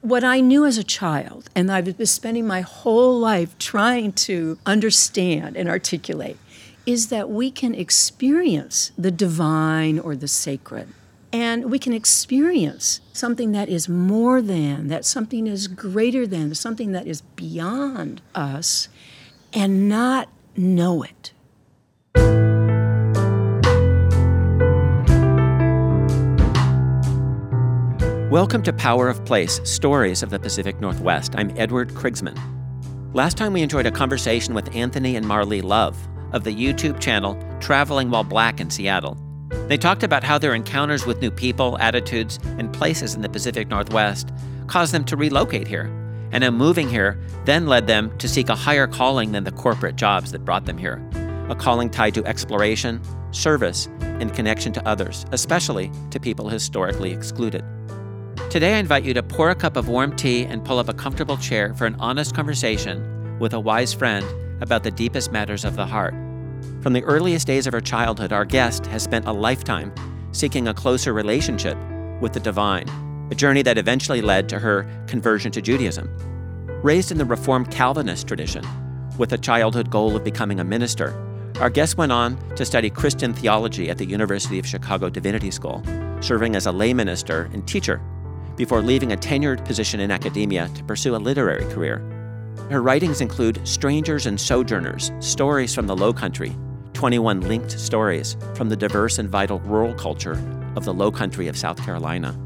what I knew as a child, and I've been spending my whole life trying to understand and articulate, is that we can experience the divine or the sacred. And we can experience something that is more than, that something is greater than, something that is beyond us, and not know it. Welcome to Power of Place Stories of the Pacific Northwest. I'm Edward Krigsman. Last time we enjoyed a conversation with Anthony and Marlee Love of the YouTube channel Traveling While Black in Seattle. They talked about how their encounters with new people, attitudes, and places in the Pacific Northwest caused them to relocate here, and how moving here then led them to seek a higher calling than the corporate jobs that brought them here. A calling tied to exploration, service, and connection to others, especially to people historically excluded. Today, I invite you to pour a cup of warm tea and pull up a comfortable chair for an honest conversation with a wise friend about the deepest matters of the heart. From the earliest days of her childhood, our guest has spent a lifetime seeking a closer relationship with the divine, a journey that eventually led to her conversion to Judaism. Raised in the Reformed Calvinist tradition, with a childhood goal of becoming a minister, our guest went on to study Christian theology at the University of Chicago Divinity School, serving as a lay minister and teacher before leaving a tenured position in academia to pursue a literary career. Her writings include Strangers and Sojourners, Stories from the Low Country, 21 linked stories from the diverse and vital rural culture of the Low Country of South Carolina,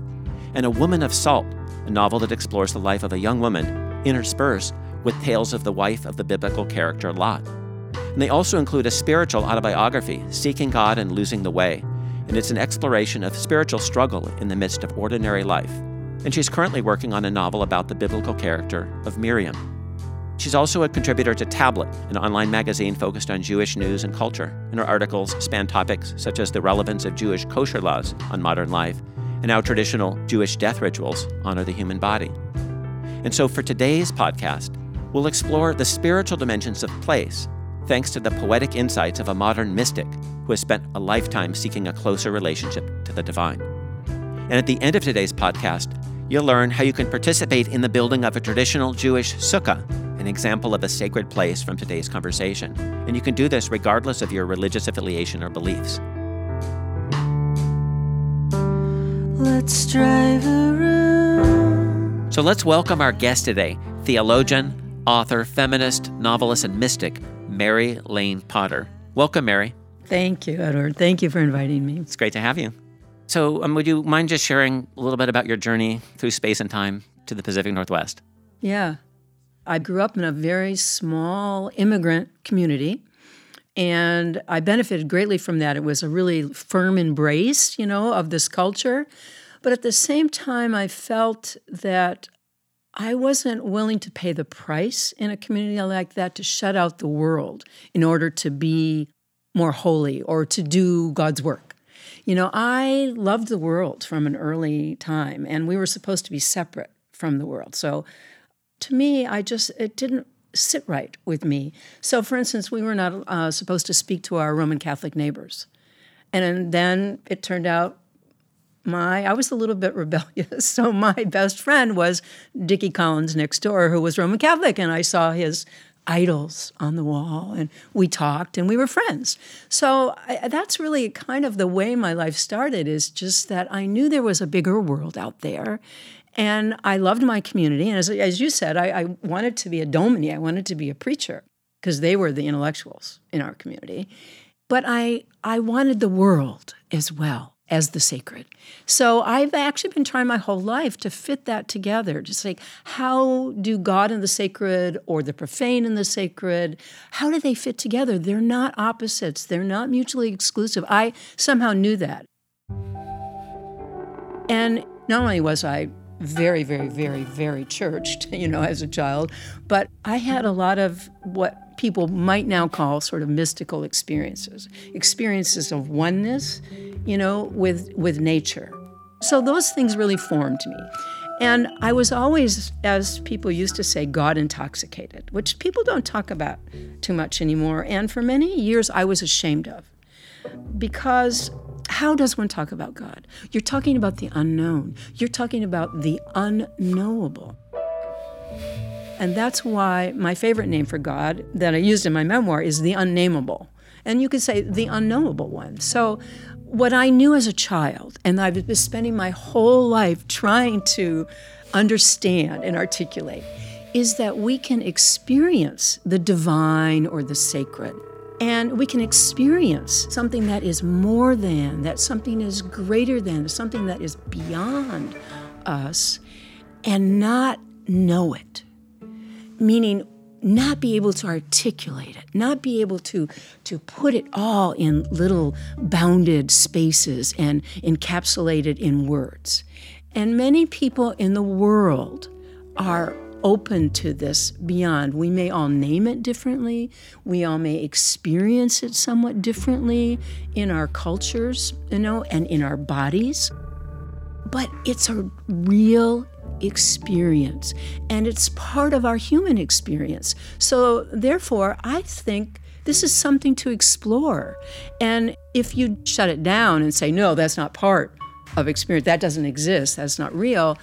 and A Woman of Salt, a novel that explores the life of a young woman interspersed with tales of the wife of the biblical character Lot. And they also include a spiritual autobiography, Seeking God and Losing the Way, and it's an exploration of spiritual struggle in the midst of ordinary life and she's currently working on a novel about the biblical character of Miriam. She's also a contributor to Tablet, an online magazine focused on Jewish news and culture, and her articles span topics such as the relevance of Jewish kosher laws on modern life and how traditional Jewish death rituals honor the human body. And so for today's podcast, we'll explore the spiritual dimensions of place thanks to the poetic insights of a modern mystic who has spent a lifetime seeking a closer relationship to the divine. And at the end of today's podcast, You'll learn how you can participate in the building of a traditional Jewish sukkah, an example of a sacred place from today's conversation. And you can do this regardless of your religious affiliation or beliefs. Let's drive around. So let's welcome our guest today, theologian, author, feminist, novelist, and mystic, Mary Lane Potter. Welcome, Mary. Thank you, Edward. Thank you for inviting me. It's great to have you. So, um, would you mind just sharing a little bit about your journey through space and time to the Pacific Northwest? Yeah. I grew up in a very small immigrant community, and I benefited greatly from that. It was a really firm embrace, you know, of this culture. But at the same time, I felt that I wasn't willing to pay the price in a community like that to shut out the world in order to be more holy or to do God's work. You know, I loved the world from an early time, and we were supposed to be separate from the world. So to me, I just, it didn't sit right with me. So, for instance, we were not uh, supposed to speak to our Roman Catholic neighbors. And then it turned out my I was a little bit rebellious. So my best friend was Dickie Collins next door, who was Roman Catholic, and I saw his idols on the wall and we talked and we were friends. So I, that's really kind of the way my life started is just that i knew there was a bigger world out there and i loved my community and as, as you said I, I wanted to be a dominee i wanted to be a preacher because they were the intellectuals in our community. But i i wanted the world as well as the sacred. So I've actually been trying my whole life to fit that together. Just like how do God and the sacred or the profane and the sacred, how do they fit together? They're not opposites. They're not mutually exclusive. I somehow knew that. And not only was I very, very, very, very churched, you know, as a child, but I had a lot of what people might now call sort of mystical experiences, experiences of oneness, you know, with with nature. So those things really formed me. And I was always, as people used to say, God intoxicated, which people don't talk about too much anymore. And for many years, I was ashamed of because how does one talk about God? You're talking about the unknown, you're talking about the unknowable. And that's why my favorite name for God that I used in my memoir is the unnameable. And you could say the unknowable one. So, what I knew as a child, and I've been spending my whole life trying to understand and articulate, is that we can experience the divine or the sacred. And we can experience something that is more than, that something is greater than, something that is beyond us, and not know it. Meaning, not be able to articulate it, not be able to, to put it all in little bounded spaces and encapsulate it in words. And many people in the world are open to this beyond. We may all name it differently, we all may experience it somewhat differently in our cultures, you know, and in our bodies. But it's a real experience and it's part of our human experience. So, therefore, I think this is something to explore. And if you shut it down and say, no, that's not part of experience, that doesn't exist, that's not real,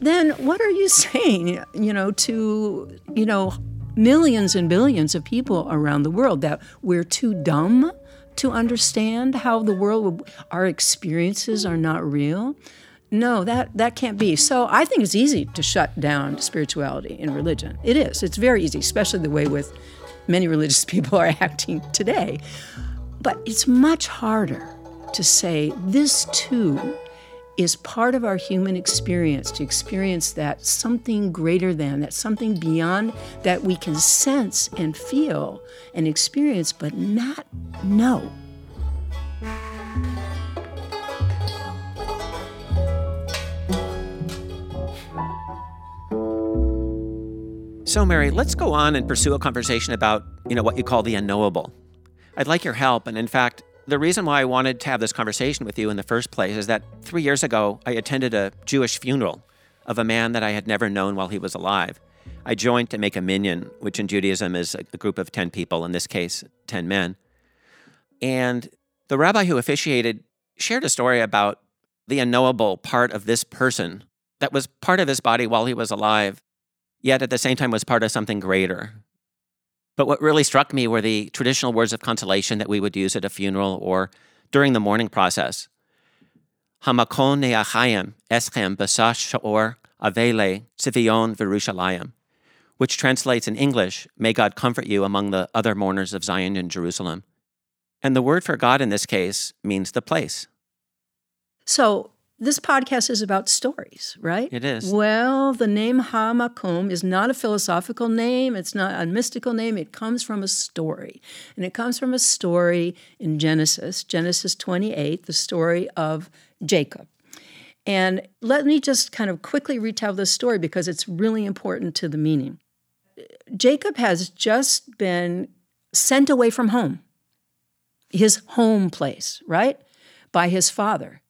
then what are you saying, you know, to, you know, millions and billions of people around the world that we're too dumb to understand how the world, our experiences are not real? No, that, that can't be. So I think it's easy to shut down spirituality in religion. It is. It's very easy, especially the way with many religious people are acting today. But it's much harder to say this too is part of our human experience to experience that something greater than, that something beyond that we can sense and feel and experience, but not know. So, Mary, let's go on and pursue a conversation about, you know, what you call the unknowable. I'd like your help, and in fact, the reason why I wanted to have this conversation with you in the first place is that three years ago, I attended a Jewish funeral of a man that I had never known while he was alive. I joined to make a minyan, which in Judaism is a group of 10 people, in this case, 10 men. And the rabbi who officiated shared a story about the unknowable part of this person that was part of his body while he was alive, yet at the same time was part of something greater, but what really struck me were the traditional words of consolation that we would use at a funeral or during the mourning process. Hamakom ne'achayim eschem basash sha'or avele sivion v'Rushalayim, which translates in English, May God comfort you among the other mourners of Zion and Jerusalem. And the word for God in this case means the place. So this podcast is about stories, right? It is. Well, the name Hamakom is not a philosophical name, it's not a mystical name. It comes from a story. And it comes from a story in Genesis, Genesis 28, the story of Jacob. And let me just kind of quickly retell this story because it's really important to the meaning. Jacob has just been sent away from home, his home place, right? By his father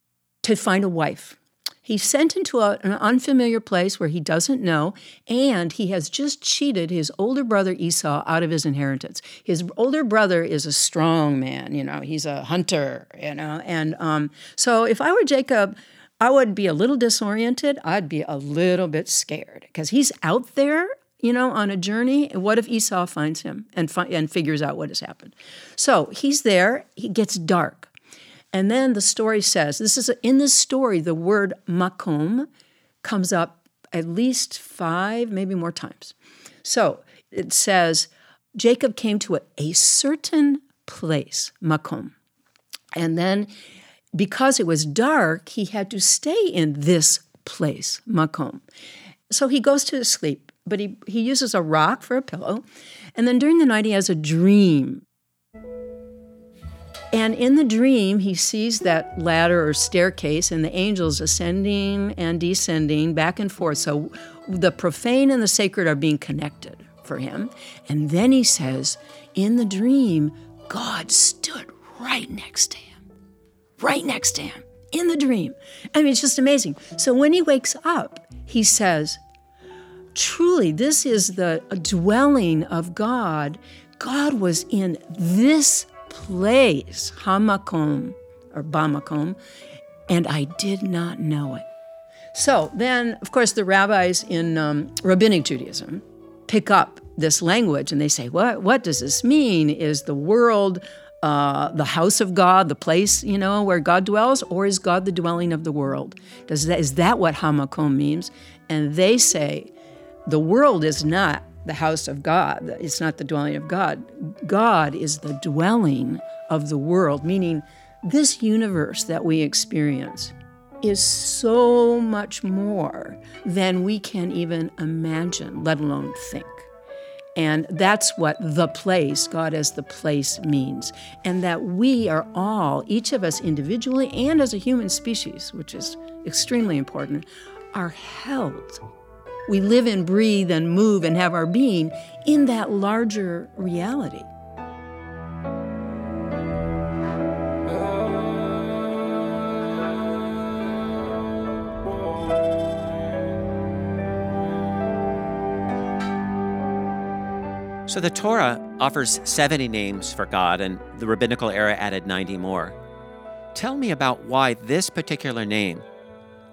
to find a wife. He's sent into a, an unfamiliar place where he doesn't know, and he has just cheated his older brother Esau out of his inheritance. His older brother is a strong man, you know, he's a hunter, you know, and um, so if I were Jacob, I would be a little disoriented. I'd be a little bit scared because he's out there, you know, on a journey. What if Esau finds him and fi- and figures out what has happened? So he's there. He gets dark. And then the story says this is in this story, the word makom comes up at least five, maybe more times. So it says Jacob came to a, a certain place, makom. And then because it was dark, he had to stay in this place, makom. So he goes to sleep, but he, he uses a rock for a pillow. And then during the night, he has a dream and in the dream, he sees that ladder or staircase and the angels ascending and descending back and forth. So the profane and the sacred are being connected for him. And then he says, in the dream, God stood right next to him, right next to him in the dream. I mean, it's just amazing. So when he wakes up, he says, Truly, this is the dwelling of God. God was in this place, Hamakom, or Bamakom, and I did not know it. So then, of course, the rabbis in um, rabbinic Judaism pick up this language and they say, what, what does this mean? Is the world uh, the house of God, the place, you know, where God dwells, or is God the dwelling of the world? Does that, is that what Hamakom means? And they say the world is not the house of God, it's not the dwelling of God. God is the dwelling of the world, meaning this universe that we experience is so much more than we can even imagine, let alone think. And that's what the place, God as the place, means. And that we are all, each of us individually and as a human species, which is extremely important, are held. We live and breathe and move and have our being in that larger reality. So the Torah offers 70 names for God, and the rabbinical era added 90 more. Tell me about why this particular name,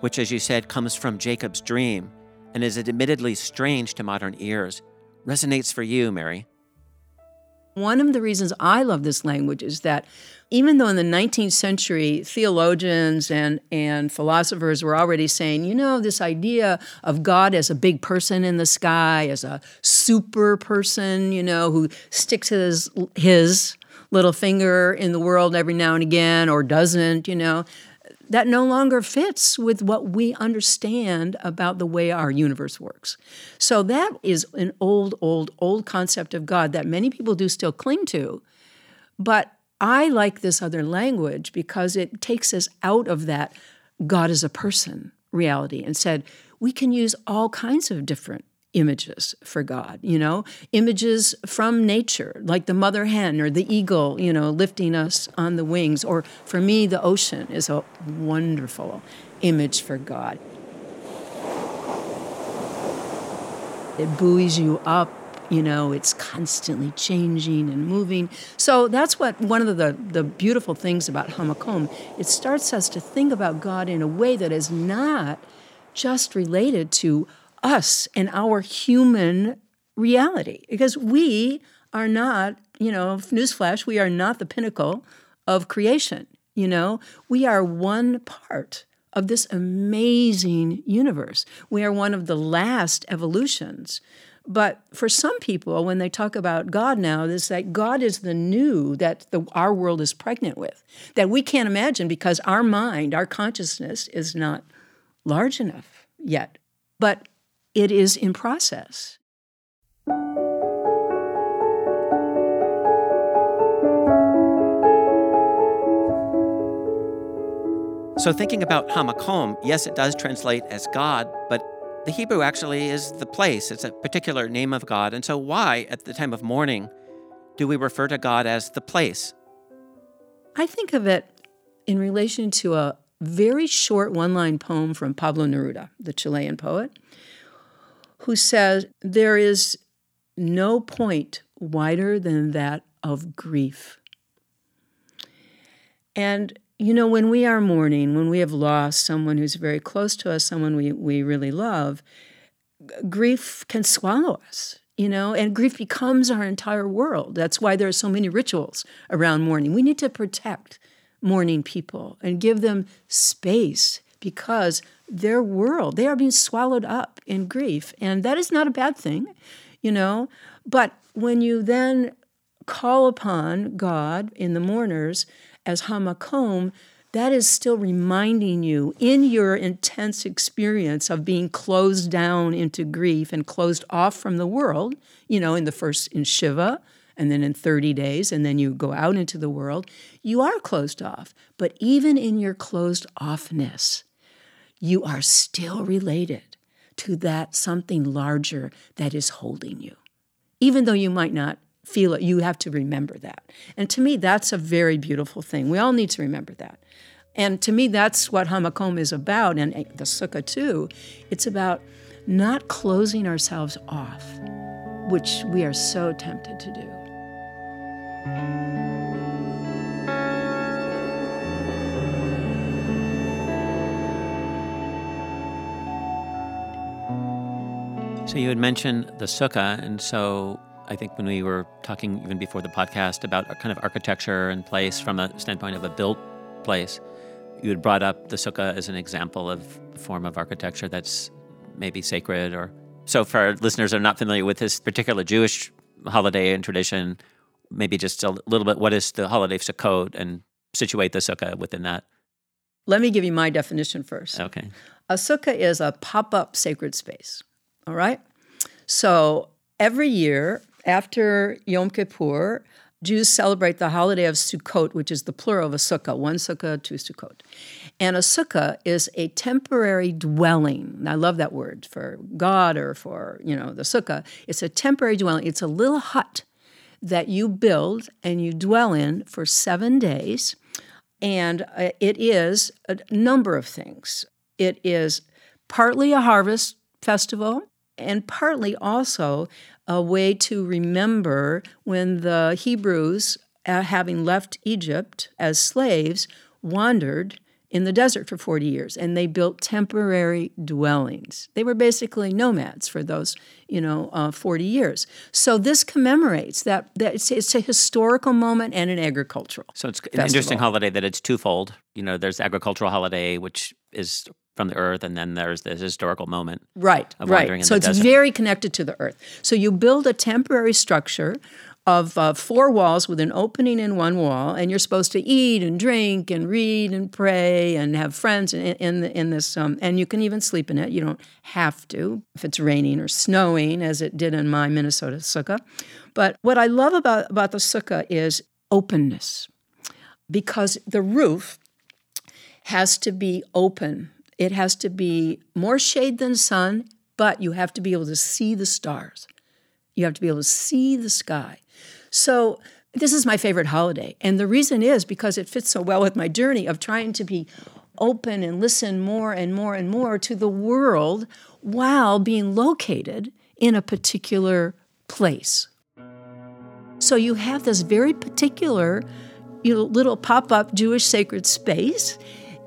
which, as you said, comes from Jacob's dream and is admittedly strange to modern ears, resonates for you, Mary. One of the reasons I love this language is that even though in the 19th century theologians and, and philosophers were already saying, you know, this idea of God as a big person in the sky, as a super person, you know, who sticks his, his little finger in the world every now and again or doesn't, you know, that no longer fits with what we understand about the way our universe works. So that is an old, old, old concept of God that many people do still cling to. But I like this other language because it takes us out of that God is a person reality and said we can use all kinds of different images for God, you know, images from nature, like the mother hen or the eagle, you know, lifting us on the wings. Or for me, the ocean is a wonderful image for God. It buoys you up. You know, it's constantly changing and moving. So that's what one of the, the beautiful things about Hamakom. It starts us to think about God in a way that is not just related to us and our human reality because we are not, you know, newsflash, we are not the pinnacle of creation. You know, we are one part of this amazing universe. We are one of the last evolutions. But for some people, when they talk about God now, it's like God is the new that the, our world is pregnant with, that we can't imagine because our mind, our consciousness is not large enough yet. But it is in process. So, thinking about Hamakom, yes, it does translate as God, but the Hebrew actually is the place. It's a particular name of God. And so, why, at the time of mourning, do we refer to God as the place? I think of it in relation to a very short one line poem from Pablo Neruda, the Chilean poet, who says there is no point wider than that of grief. And, you know, when we are mourning, when we have lost someone who's very close to us, someone we, we really love, grief can swallow us, you know, and grief becomes our entire world. That's why there are so many rituals around mourning. We need to protect mourning people and give them space because their world, they are being swallowed up in grief. And that is not a bad thing, you know. But when you then call upon God in the mourners as Hamakom, that is still reminding you in your intense experience of being closed down into grief and closed off from the world, you know, in the first in Shiva and then in 30 days, and then you go out into the world, you are closed off. But even in your closed offness, you are still related to that something larger that is holding you. Even though you might not feel it, you have to remember that. And to me, that's a very beautiful thing. We all need to remember that. And to me, that's what Hamakom is about, and the Sukkah too. It's about not closing ourselves off, which we are so tempted to do. So you had mentioned the sukkah, and so I think when we were talking even before the podcast about kind of architecture and place from a standpoint of a built place, you had brought up the sukkah as an example of a form of architecture that's maybe sacred or so for our listeners that are not familiar with this particular Jewish holiday and tradition, maybe just a little bit what is the holiday of Sukkot and situate the sukkah within that. Let me give you my definition first. Okay. A sukkah is a pop up sacred space. All right? So every year after Yom Kippur, Jews celebrate the holiday of Sukkot, which is the plural of a sukkah, one sukkah, two Sukkot. And a sukkah is a temporary dwelling. I love that word for God or for, you know, the sukkah. It's a temporary dwelling. It's a little hut that you build and you dwell in for seven days. And uh, it is a number of things. It is partly a harvest festival and partly also a way to remember when the Hebrews, uh, having left Egypt as slaves, wandered in the desert for 40 years and they built temporary dwellings. They were basically nomads for those, you know, uh, 40 years. So this commemorates that, that it's, it's, a historical moment and an agricultural. So it's festival. an interesting holiday that it's twofold. You know, there's agricultural holiday, which is from the earth, and then there's this historical moment. Right, right. so it's desert. very connected to the earth. So you build a temporary structure of uh, four walls with an opening in one wall, and you're supposed to eat and drink and read and pray and have friends in, in, in this. Um, and you can even sleep in it. You don't have to if it's raining or snowing, as it did in my Minnesota sukkah. But what I love about, about the sukkah is openness, because the roof has to be open. It has to be more shade than sun, but you have to be able to see the stars. You have to be able to see the sky. So, this is my favorite holiday. And the reason is because it fits so well with my journey of trying to be open and listen more and more and more to the world while being located in a particular place. So, you have this very particular you know, little pop up Jewish sacred space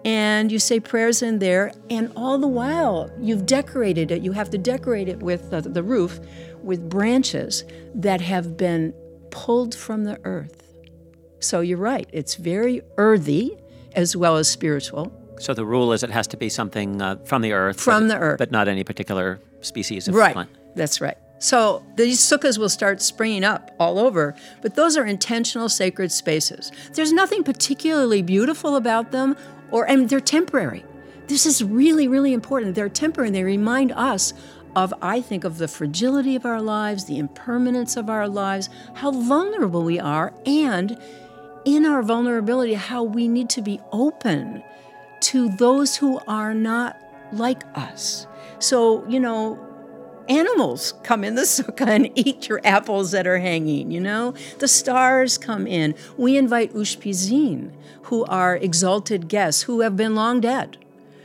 and you say prayers in there, and all the while you've decorated it. You have to decorate it with the, the roof with branches that have been pulled from the earth. So you're right, it's very earthy as well as spiritual. So the rule is it has to be something uh, from the earth. From but, the earth. But not any particular species of right. plant. That's right. So these sukkahs will start springing up all over, but those are intentional sacred spaces. There's nothing particularly beautiful about them or and they're temporary. This is really, really important. They're temporary and they remind us of, I think, of the fragility of our lives, the impermanence of our lives, how vulnerable we are, and in our vulnerability, how we need to be open to those who are not like us. So, you know, animals come in the sukkah and eat your apples that are hanging, you know? The stars come in. We invite ushpizin, who are exalted guests who have been long dead,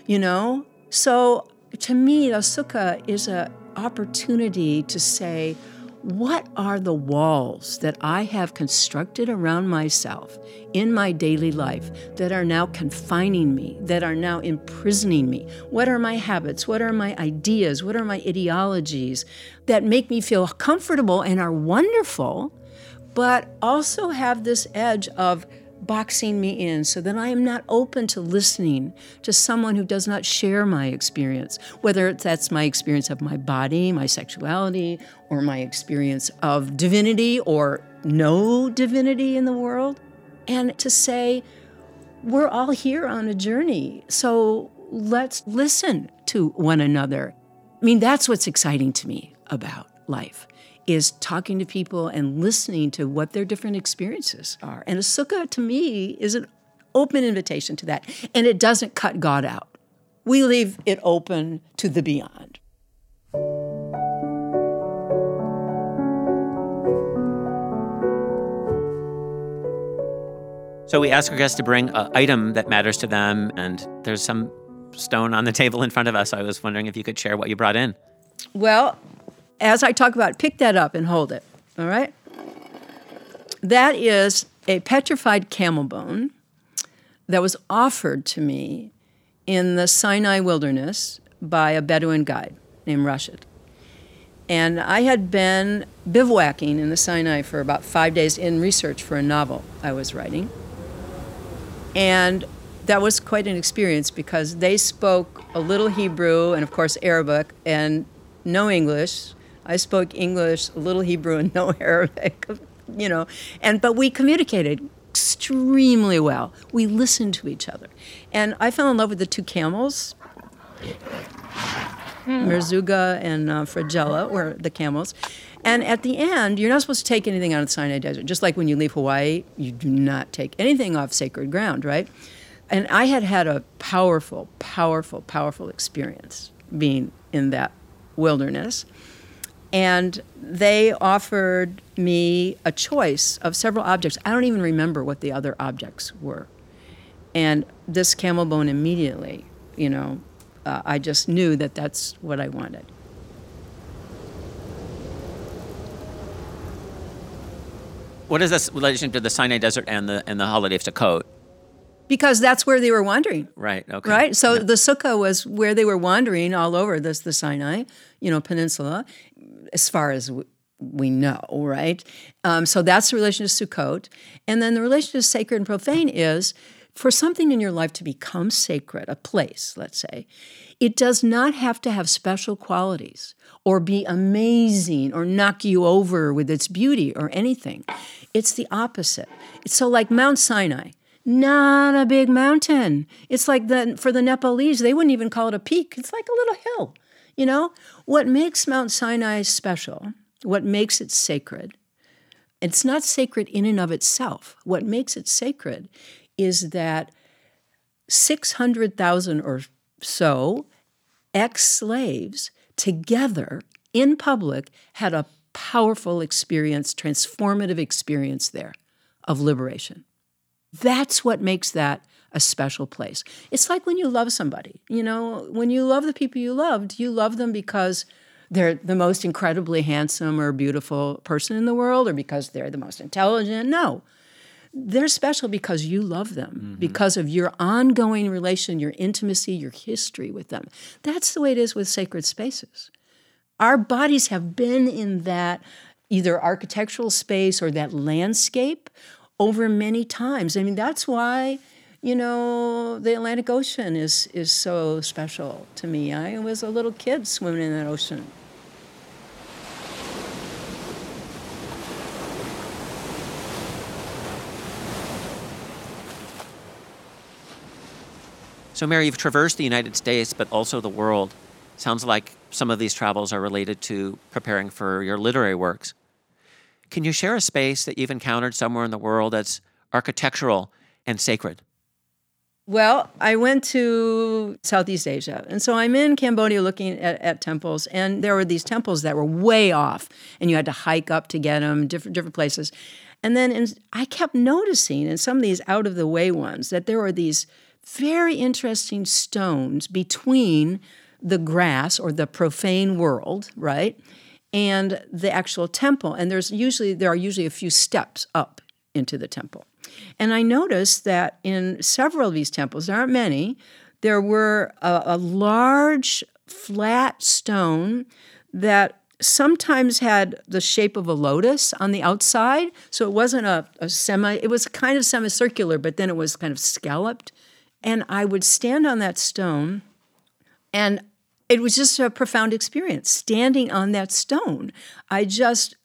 you know? So to me, the sukkah is an opportunity to say, what are the walls that I have constructed around myself in my daily life that are now confining me, that are now imprisoning me? What are my habits? What are my ideas? What are my ideologies that make me feel comfortable and are wonderful, but also have this edge of boxing me in so that I am not open to listening to someone who does not share my experience, whether that's my experience of my body, my sexuality, or my experience of divinity or no divinity in the world. And to say, we're all here on a journey, so let's listen to one another. I mean, that's what's exciting to me about life is talking to people and listening to what their different experiences are. And a sukkah to me is an open invitation to that. And it doesn't cut God out. We leave it open to the beyond. So we ask our guests to bring an item that matters to them, and there's some stone on the table in front of us. I was wondering if you could share what you brought in. Well, as I talk about, pick that up and hold it. All right? That is a petrified camel bone that was offered to me in the Sinai wilderness by a Bedouin guide named Rashid. And I had been bivouacking in the Sinai for about five days in research for a novel I was writing. And that was quite an experience because they spoke a little Hebrew and, of course, Arabic and no English. I spoke English, a little Hebrew, and no Arabic, you know. And but we communicated extremely well. We listened to each other, and I fell in love with the two camels. Merzuga and uh, Fragella were the camels. And at the end, you're not supposed to take anything out of the Sinai Desert. Just like when you leave Hawaii, you do not take anything off sacred ground, right? And I had had a powerful, powerful, powerful experience being in that wilderness. And they offered me a choice of several objects. I don't even remember what the other objects were. And this camel bone immediately, you know, uh, I just knew that that's what I wanted. What is this relation to the Sinai Desert and the and the holiday of Sukkot? Because that's where they were wandering. Right. Okay. Right. So Yeah. the sukkah was where they were wandering all over this the Sinai, you know, peninsula, as far as we know. Right. Um, so that's the relation to Sukkot, and then the relation to sacred and profane is for something in your life to become sacred, a place, let's say, it does not have to have special qualities or be amazing or knock you over with its beauty or anything. It's the opposite. It's so like Mount Sinai not a big mountain. It's like the for the Nepalese, they wouldn't even call it a peak. It's like a little hill. You know, what makes Mount Sinai special, what makes it sacred, it's not sacred in and of itself. What makes it sacred is that 600,000 or so ex slaves together in public had a powerful experience, transformative experience there of liberation. That's what makes that a special place. It's like when you love somebody. You know, when you love the people you loved, you love them because they're the most incredibly handsome or beautiful person in the world or because they're the most intelligent. No. They're special because you love them, mm-hmm. because of your ongoing relation, your intimacy, your history with them. That's the way it is with sacred spaces. Our bodies have been in that either architectural space or that landscape over many times. I mean, that's why, you know, the Atlantic Ocean is is so special to me. I was a little kid swimming in that ocean. So, Mary, you've traversed the United States, but also the world. Sounds like some of these travels are related to preparing for your literary works. Can you share a space that you've encountered somewhere in the world that's architectural and sacred? Well, I went to Southeast Asia. And so I'm in Cambodia looking at, at temples, and there were these temples that were way off, and you had to hike up to get them, different, different places. And then in, I kept noticing in some of these out of the way ones that there were these very interesting stones between the grass or the profane world, right? And the actual temple. And there's usually there are usually a few steps up into the temple. And I noticed that in several of these temples, there aren't many, there were a, a large flat stone that sometimes had the shape of a lotus on the outside. So it wasn't a, a semi, it was kind of semicircular, but then it was kind of scalloped. And I would stand on that stone, and it was just a profound experience. Standing on that stone, I just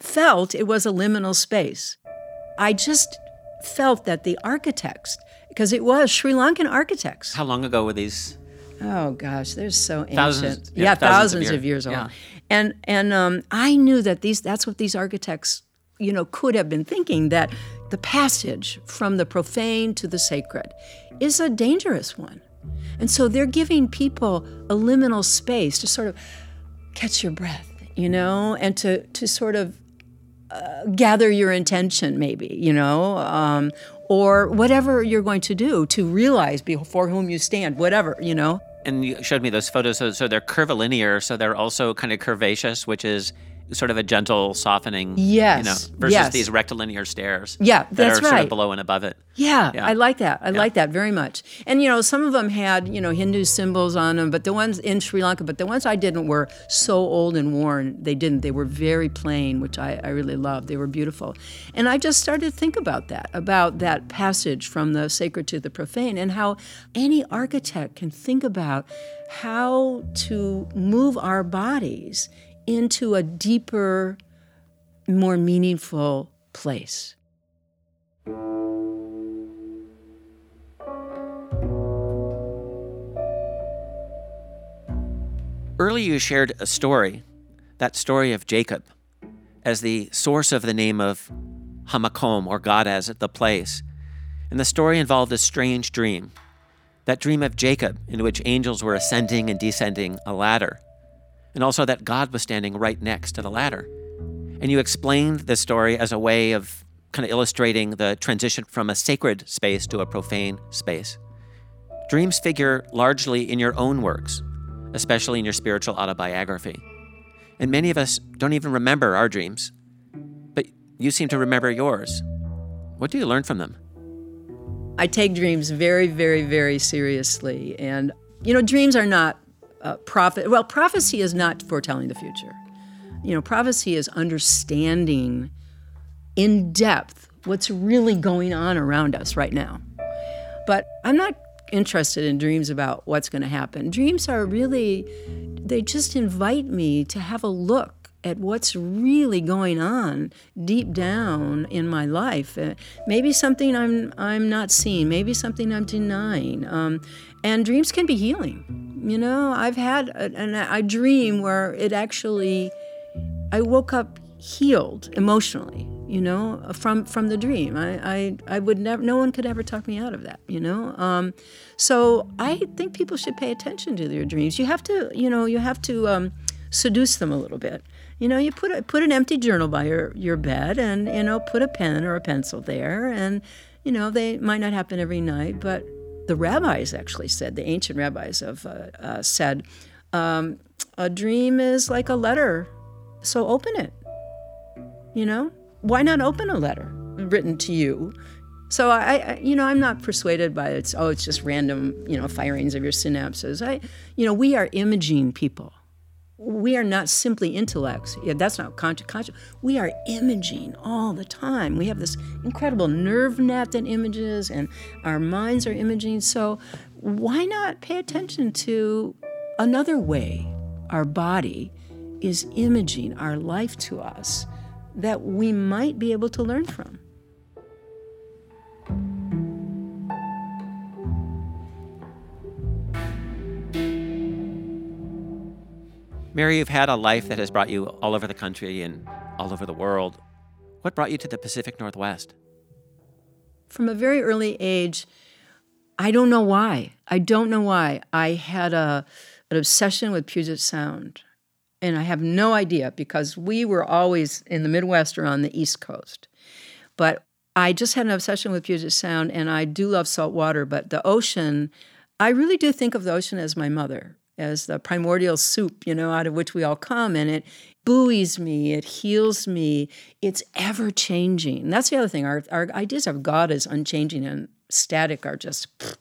felt it was a liminal space. I just felt that the architects, because it was Sri Lankan architects. How long ago were these? Oh gosh, they're so ancient. Thousands- yeah, yeah, thousands thousands, of of years. years old. Yeah. And and um, I knew that these that's what these architects, you know, could have been thinking that the passage from the profane to the sacred is a dangerous one. And so they're giving people a liminal space to sort of catch your breath, you know, and to to sort of uh, gather your intention, maybe, you know, um, or whatever you're going to do to realize before whom you stand, whatever, you know. And you showed me those photos. So, so they're curvilinear, so they're also kind of curvaceous, which is sort of a gentle softening. Yes. You know, versus yes. these rectilinear stairs. Yeah, that's that are sort right. of below and above it. Yeah, Yeah. I like that. I Yeah. like that very much. And you know, some of them had you know Hindu symbols on them, but the ones in Sri Lanka, but the ones I didn't were so old and worn. They didn't. They were very plain, which I, I really loved. They were beautiful, and I just started to think about that, about that passage from the sacred to the profane, and how any architect can think about how to move our bodies into a deeper, more meaningful place. Earlier, you shared a story, that story of Jacob, as the source of the name of Hamakom, or God as the place. And the story involved a strange dream that dream of Jacob, in which angels were ascending and descending a ladder, and also that God was standing right next to the ladder. And you explained the story as a way of kind of illustrating the transition from a sacred space to a profane space. Dreams figure largely in your own works, especially in your spiritual autobiography. And many of us don't even remember our dreams, but you seem to remember yours. What do you learn from them? I take dreams very, very, very seriously. And, you know, dreams are not uh, prophet. Well, prophecy is not foretelling the future. You know, prophecy is understanding in depth what's really going on around us right now. But I'm not interested in dreams about what's going to happen. Dreams are really, they just invite me to have a look at what's really going on deep down in my life. Uh, maybe something I'm I'm not seeing. Maybe something I'm denying. Um, and dreams can be healing. You know, I've had a, an, a dream where it actually, I woke up healed emotionally. You know, from from the dream. I I, I would never. No one could ever talk me out of that. You know. Um, so I think people should pay attention to their dreams. You have to. You know. You have to. Um, seduce them a little bit. You know, you put a, put an empty journal by your, your bed and, you know, put a pen or a pencil there. And, you know, they might not happen every night, but the rabbis actually said, the ancient rabbis have uh, uh, said, um, a dream is like a letter, so open it. You know, why not open a letter written to you? So I, I, you know, I'm not persuaded by it's oh, it's just random, you know, firings of your synapses. I, you know, we are imaging people we are not simply intellects. Yeah, that's not conscious. We are imaging all the time. We have this incredible nerve net that images, and our minds are imaging. So, why not pay attention to another way our body is imaging our life to us that we might be able to learn from? Mary, you've had a life that has brought you all over the country and all over the world. What brought you to the Pacific Northwest? From a very early age, I don't know why. I don't know why. I had a, an obsession with Puget Sound. And I have no idea because we were always in the Midwest or on the East Coast. But I just had an obsession with Puget Sound, and I do love salt water, but the ocean, I really do think of the ocean as my mother as the primordial soup, you know, out of which we all come, and it buoys me, it heals me, it's ever changing. That's the other thing. Our, our ideas of God as unchanging and static are just, pfft,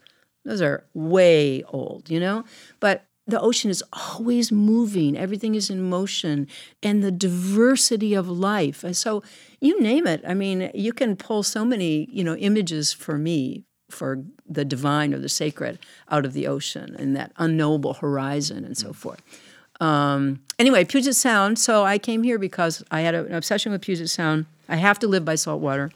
those are way old, you know? But the ocean is always moving, everything is in motion, and the diversity of life. So you name it. I mean, you can pull so many, you know, images for me for the divine or the sacred out of the ocean and that unknowable horizon and so forth. Um, anyway, Puget Sound. So I came here because I had an obsession with Puget Sound. I have to live by salt water.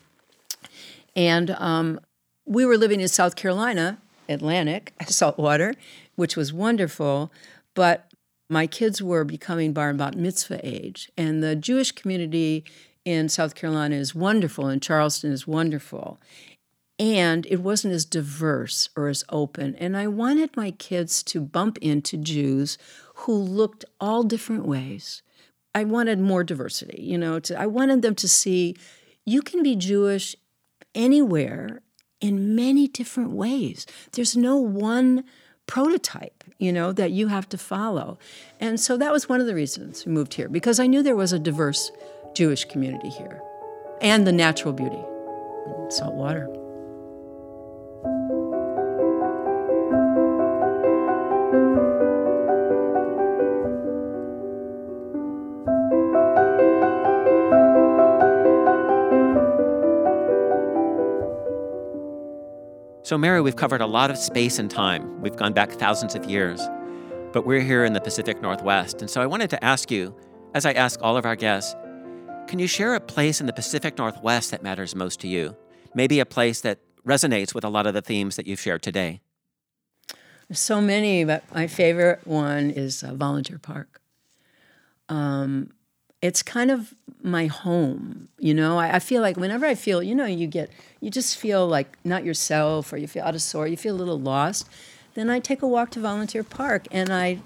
And um, we were living in South Carolina, Atlantic, saltwater, which was wonderful. But my kids were becoming bar and bat mitzvah age. And the Jewish community in South Carolina is wonderful, and Charleston is wonderful and it wasn't as diverse or as open. And I wanted my kids to bump into Jews who looked all different ways. I wanted more diversity, you know, to, I wanted them to see you can be Jewish anywhere in many different ways. There's no one prototype, you know, that you have to follow. And so that was one of the reasons we moved here because I knew there was a diverse Jewish community here and the natural beauty, salt water. So, Mary, we've covered a lot of space and time. We've gone back thousands of years, but we're here in the Pacific Northwest. And so I wanted to ask you, as I ask all of our guests, can you share a place in the Pacific Northwest that matters most to you? Maybe a place that resonates with a lot of the themes that you've shared today. So many, but my favorite one is uh, Volunteer Park. Um, it's kind of my home. You know, I, I, feel like whenever I feel, you know, you get, you just feel like not yourself or you feel out of sort, you feel a little lost, then I take a walk to Volunteer Park and I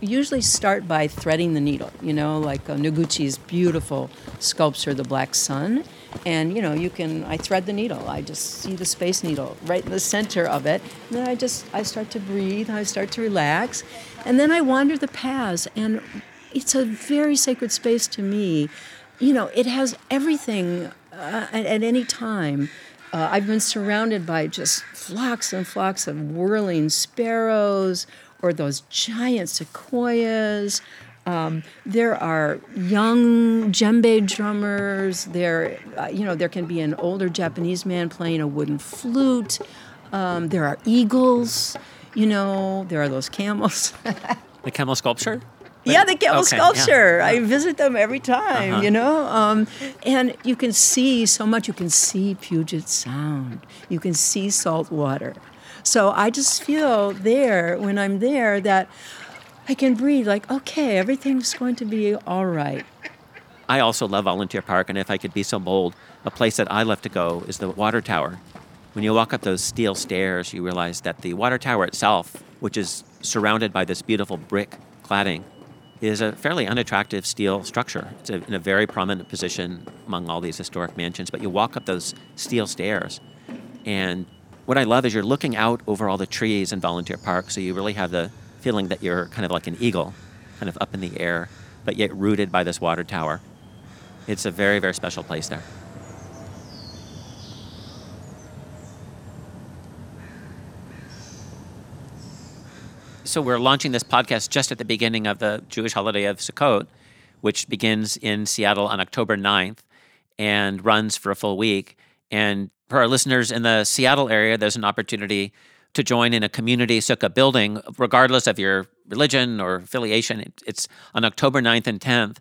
usually start by threading the needle, you know, like uh, Noguchi's beautiful sculpture, The Black Sun. And, you know, you can, I thread the needle. I just see the space needle right in the center of it. And then I just, I start to breathe, I start to relax. And then I wander the paths and it's a very sacred space to me. You know, it has everything uh, at, at, any time. Uh, I've been surrounded by just flocks and flocks of whirling sparrows or those giant sequoias. Um, there are young djembe drummers. There, uh, you know, there can be an older Japanese man playing a wooden flute. Um, there are eagles. You know, there are those camels. the camel sculpture yeah, the camel okay, sculpture. Yeah. I visit them every time, uh-huh. you know. Um, and you can see so much. You can see Puget Sound. You can see salt water. So I just feel there when I'm there that I can breathe. Like, okay, everything's going to be all right. I also love Volunteer Park, and if I could be so bold, a place that I love to go is the water tower. When you walk up those steel stairs, you realize that the water tower itself, which is surrounded by this beautiful brick cladding, is a fairly unattractive steel structure. It's a, in a very prominent position among all these historic mansions, but you walk up those steel stairs, and what I love is you're looking out over all the trees in Volunteer Park, so you really have the feeling that you're kind of like an eagle, kind of up in the air, but yet rooted by this water tower. It's a very, very special place there. So we're launching this podcast just at the beginning of the Jewish holiday of Sukkot, which begins in Seattle on October 9th and runs for a full week. And for our listeners in the Seattle area, there's an opportunity to join in a community sukkah building, regardless of your religion or affiliation. It's on October 9th and 10th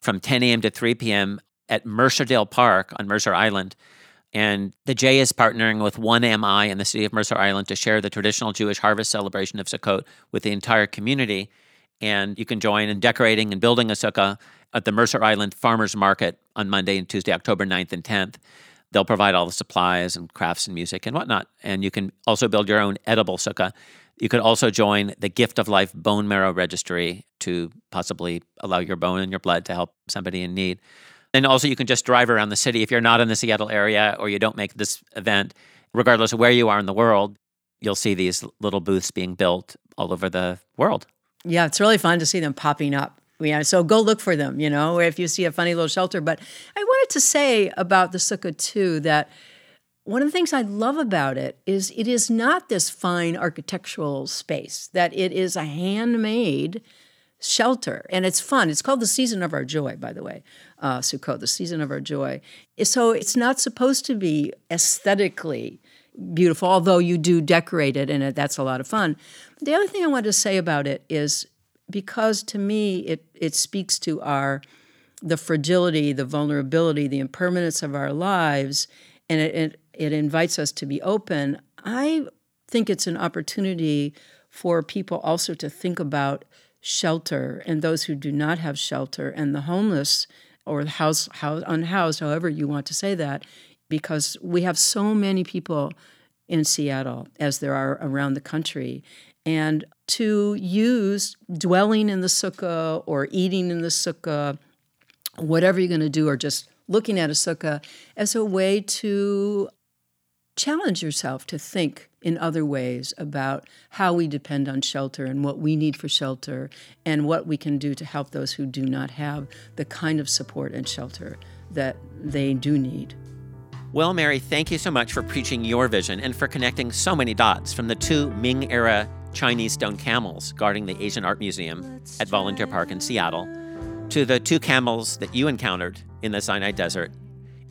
from 10 a.m. to 3 p.m. at Mercerdale Park on Mercer Island. And the J is partnering with 1MI in the city of Mercer Island to share the traditional Jewish harvest celebration of Sukkot with the entire community. And you can join in decorating and building a sukkah at the Mercer Island Farmers Market on Monday and Tuesday, October 9th and 10th. They'll provide all the supplies and crafts and music and whatnot. And you can also build your own edible sukkah. You could also join the Gift of Life Bone Marrow Registry to possibly allow your bone and your blood to help somebody in need. And also, you can just drive around the city if you're not in the Seattle area or you don't make this event, regardless of where you are in the world. You'll see these little booths being built all over the world. Yeah, it's really fun to see them popping up. Yeah, so go look for them, you know, if you see a funny little shelter. But I wanted to say about the sukkah too that one of the things I love about it is it is not this fine architectural space, that it is a handmade shelter and it's fun. It's called the season of our joy, by the way, uh, Sukkot, the season of our joy. So it's not supposed to be aesthetically beautiful, although you do decorate it and that's a lot of fun. The other thing I wanted to say about it is because to me it it speaks to our the fragility, the vulnerability, the impermanence of our lives, and it, it, it invites us to be open. I think it's an opportunity for people also to think about shelter and those who do not have shelter and the homeless or house, house unhoused, however you want to say that, because we have so many people in Seattle as there are around the country. And to use dwelling in the sukkah or eating in the sukkah, whatever you're going to do, or just looking at a sukkah as a way to challenge yourself to think in other ways about how we depend on shelter and what we need for shelter and what we can do to help those who do not have the kind of support and shelter that they do need. Well, Mary, thank you so much for preaching your vision and for connecting so many dots from the two Ming era Chinese stone camels guarding the Asian Art Museum at Volunteer Park in Seattle to the two camels that you encountered in the Sinai Desert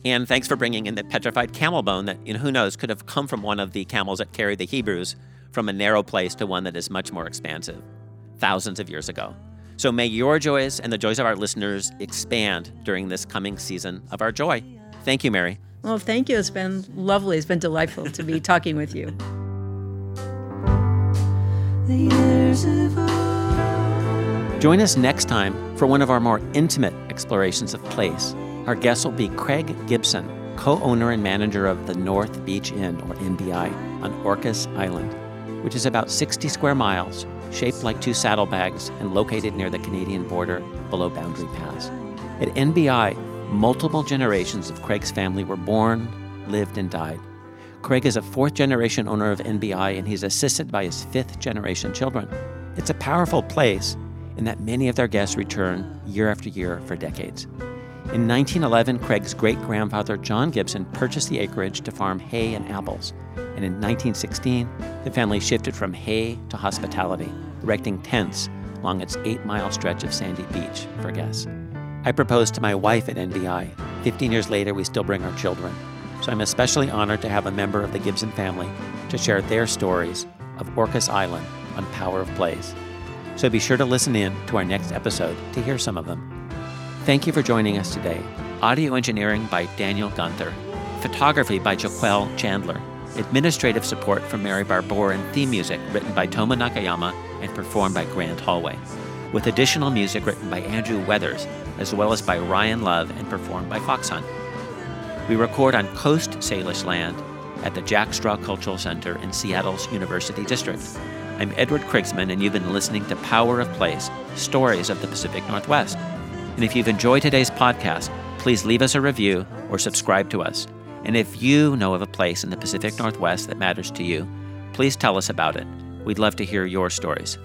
and thanks for bringing in the petrified camel bone that, you know, who knows, could have come from one of the camels that carried the Hebrews from a narrow place to one that is much more expansive, thousands of years ago. So may your joys and the joys of our listeners expand during this coming season of our joy. Thank you, Mary. Well, thank you. It's been lovely. It's been delightful to be talking with you. Join us next time for one of our more intimate explorations of place. Our guest will be Craig Gibson, co owner and manager of the North Beach Inn, or NBI, on Orcas Island, which is about 60 square miles, shaped like two saddlebags, and located near the Canadian border below Boundary Pass. At NBI, multiple generations of Craig's family were born, lived, and died. Craig is a fourth generation owner of NBI, and he's assisted by his fifth generation children. It's a powerful place in that many of their guests return year after year for decades. In 1911, Craig's great grandfather John Gibson purchased the acreage to farm hay and apples. And in 1916, the family shifted from hay to hospitality, erecting tents along its eight mile stretch of sandy beach for guests. I proposed to my wife at NBI. 15 years later, we still bring our children. So I'm especially honored to have a member of the Gibson family to share their stories of Orcas Island on Power of Place. So be sure to listen in to our next episode to hear some of them. Thank you for joining us today. Audio engineering by Daniel Gunther. Photography by Joquel Chandler. Administrative support from Mary Barbour and theme music written by Toma Nakayama and performed by Grant Hallway. With additional music written by Andrew Weathers, as well as by Ryan Love and performed by Fox Hunt. We record on Coast Salish land at the Jack Straw Cultural Center in Seattle's University District. I'm Edward Krigsman, and you've been listening to Power of Place Stories of the Pacific Northwest. And if you've enjoyed today's podcast, please leave us a review or subscribe to us. And if you know of a place in the Pacific Northwest that matters to you, please tell us about it. We'd love to hear your stories.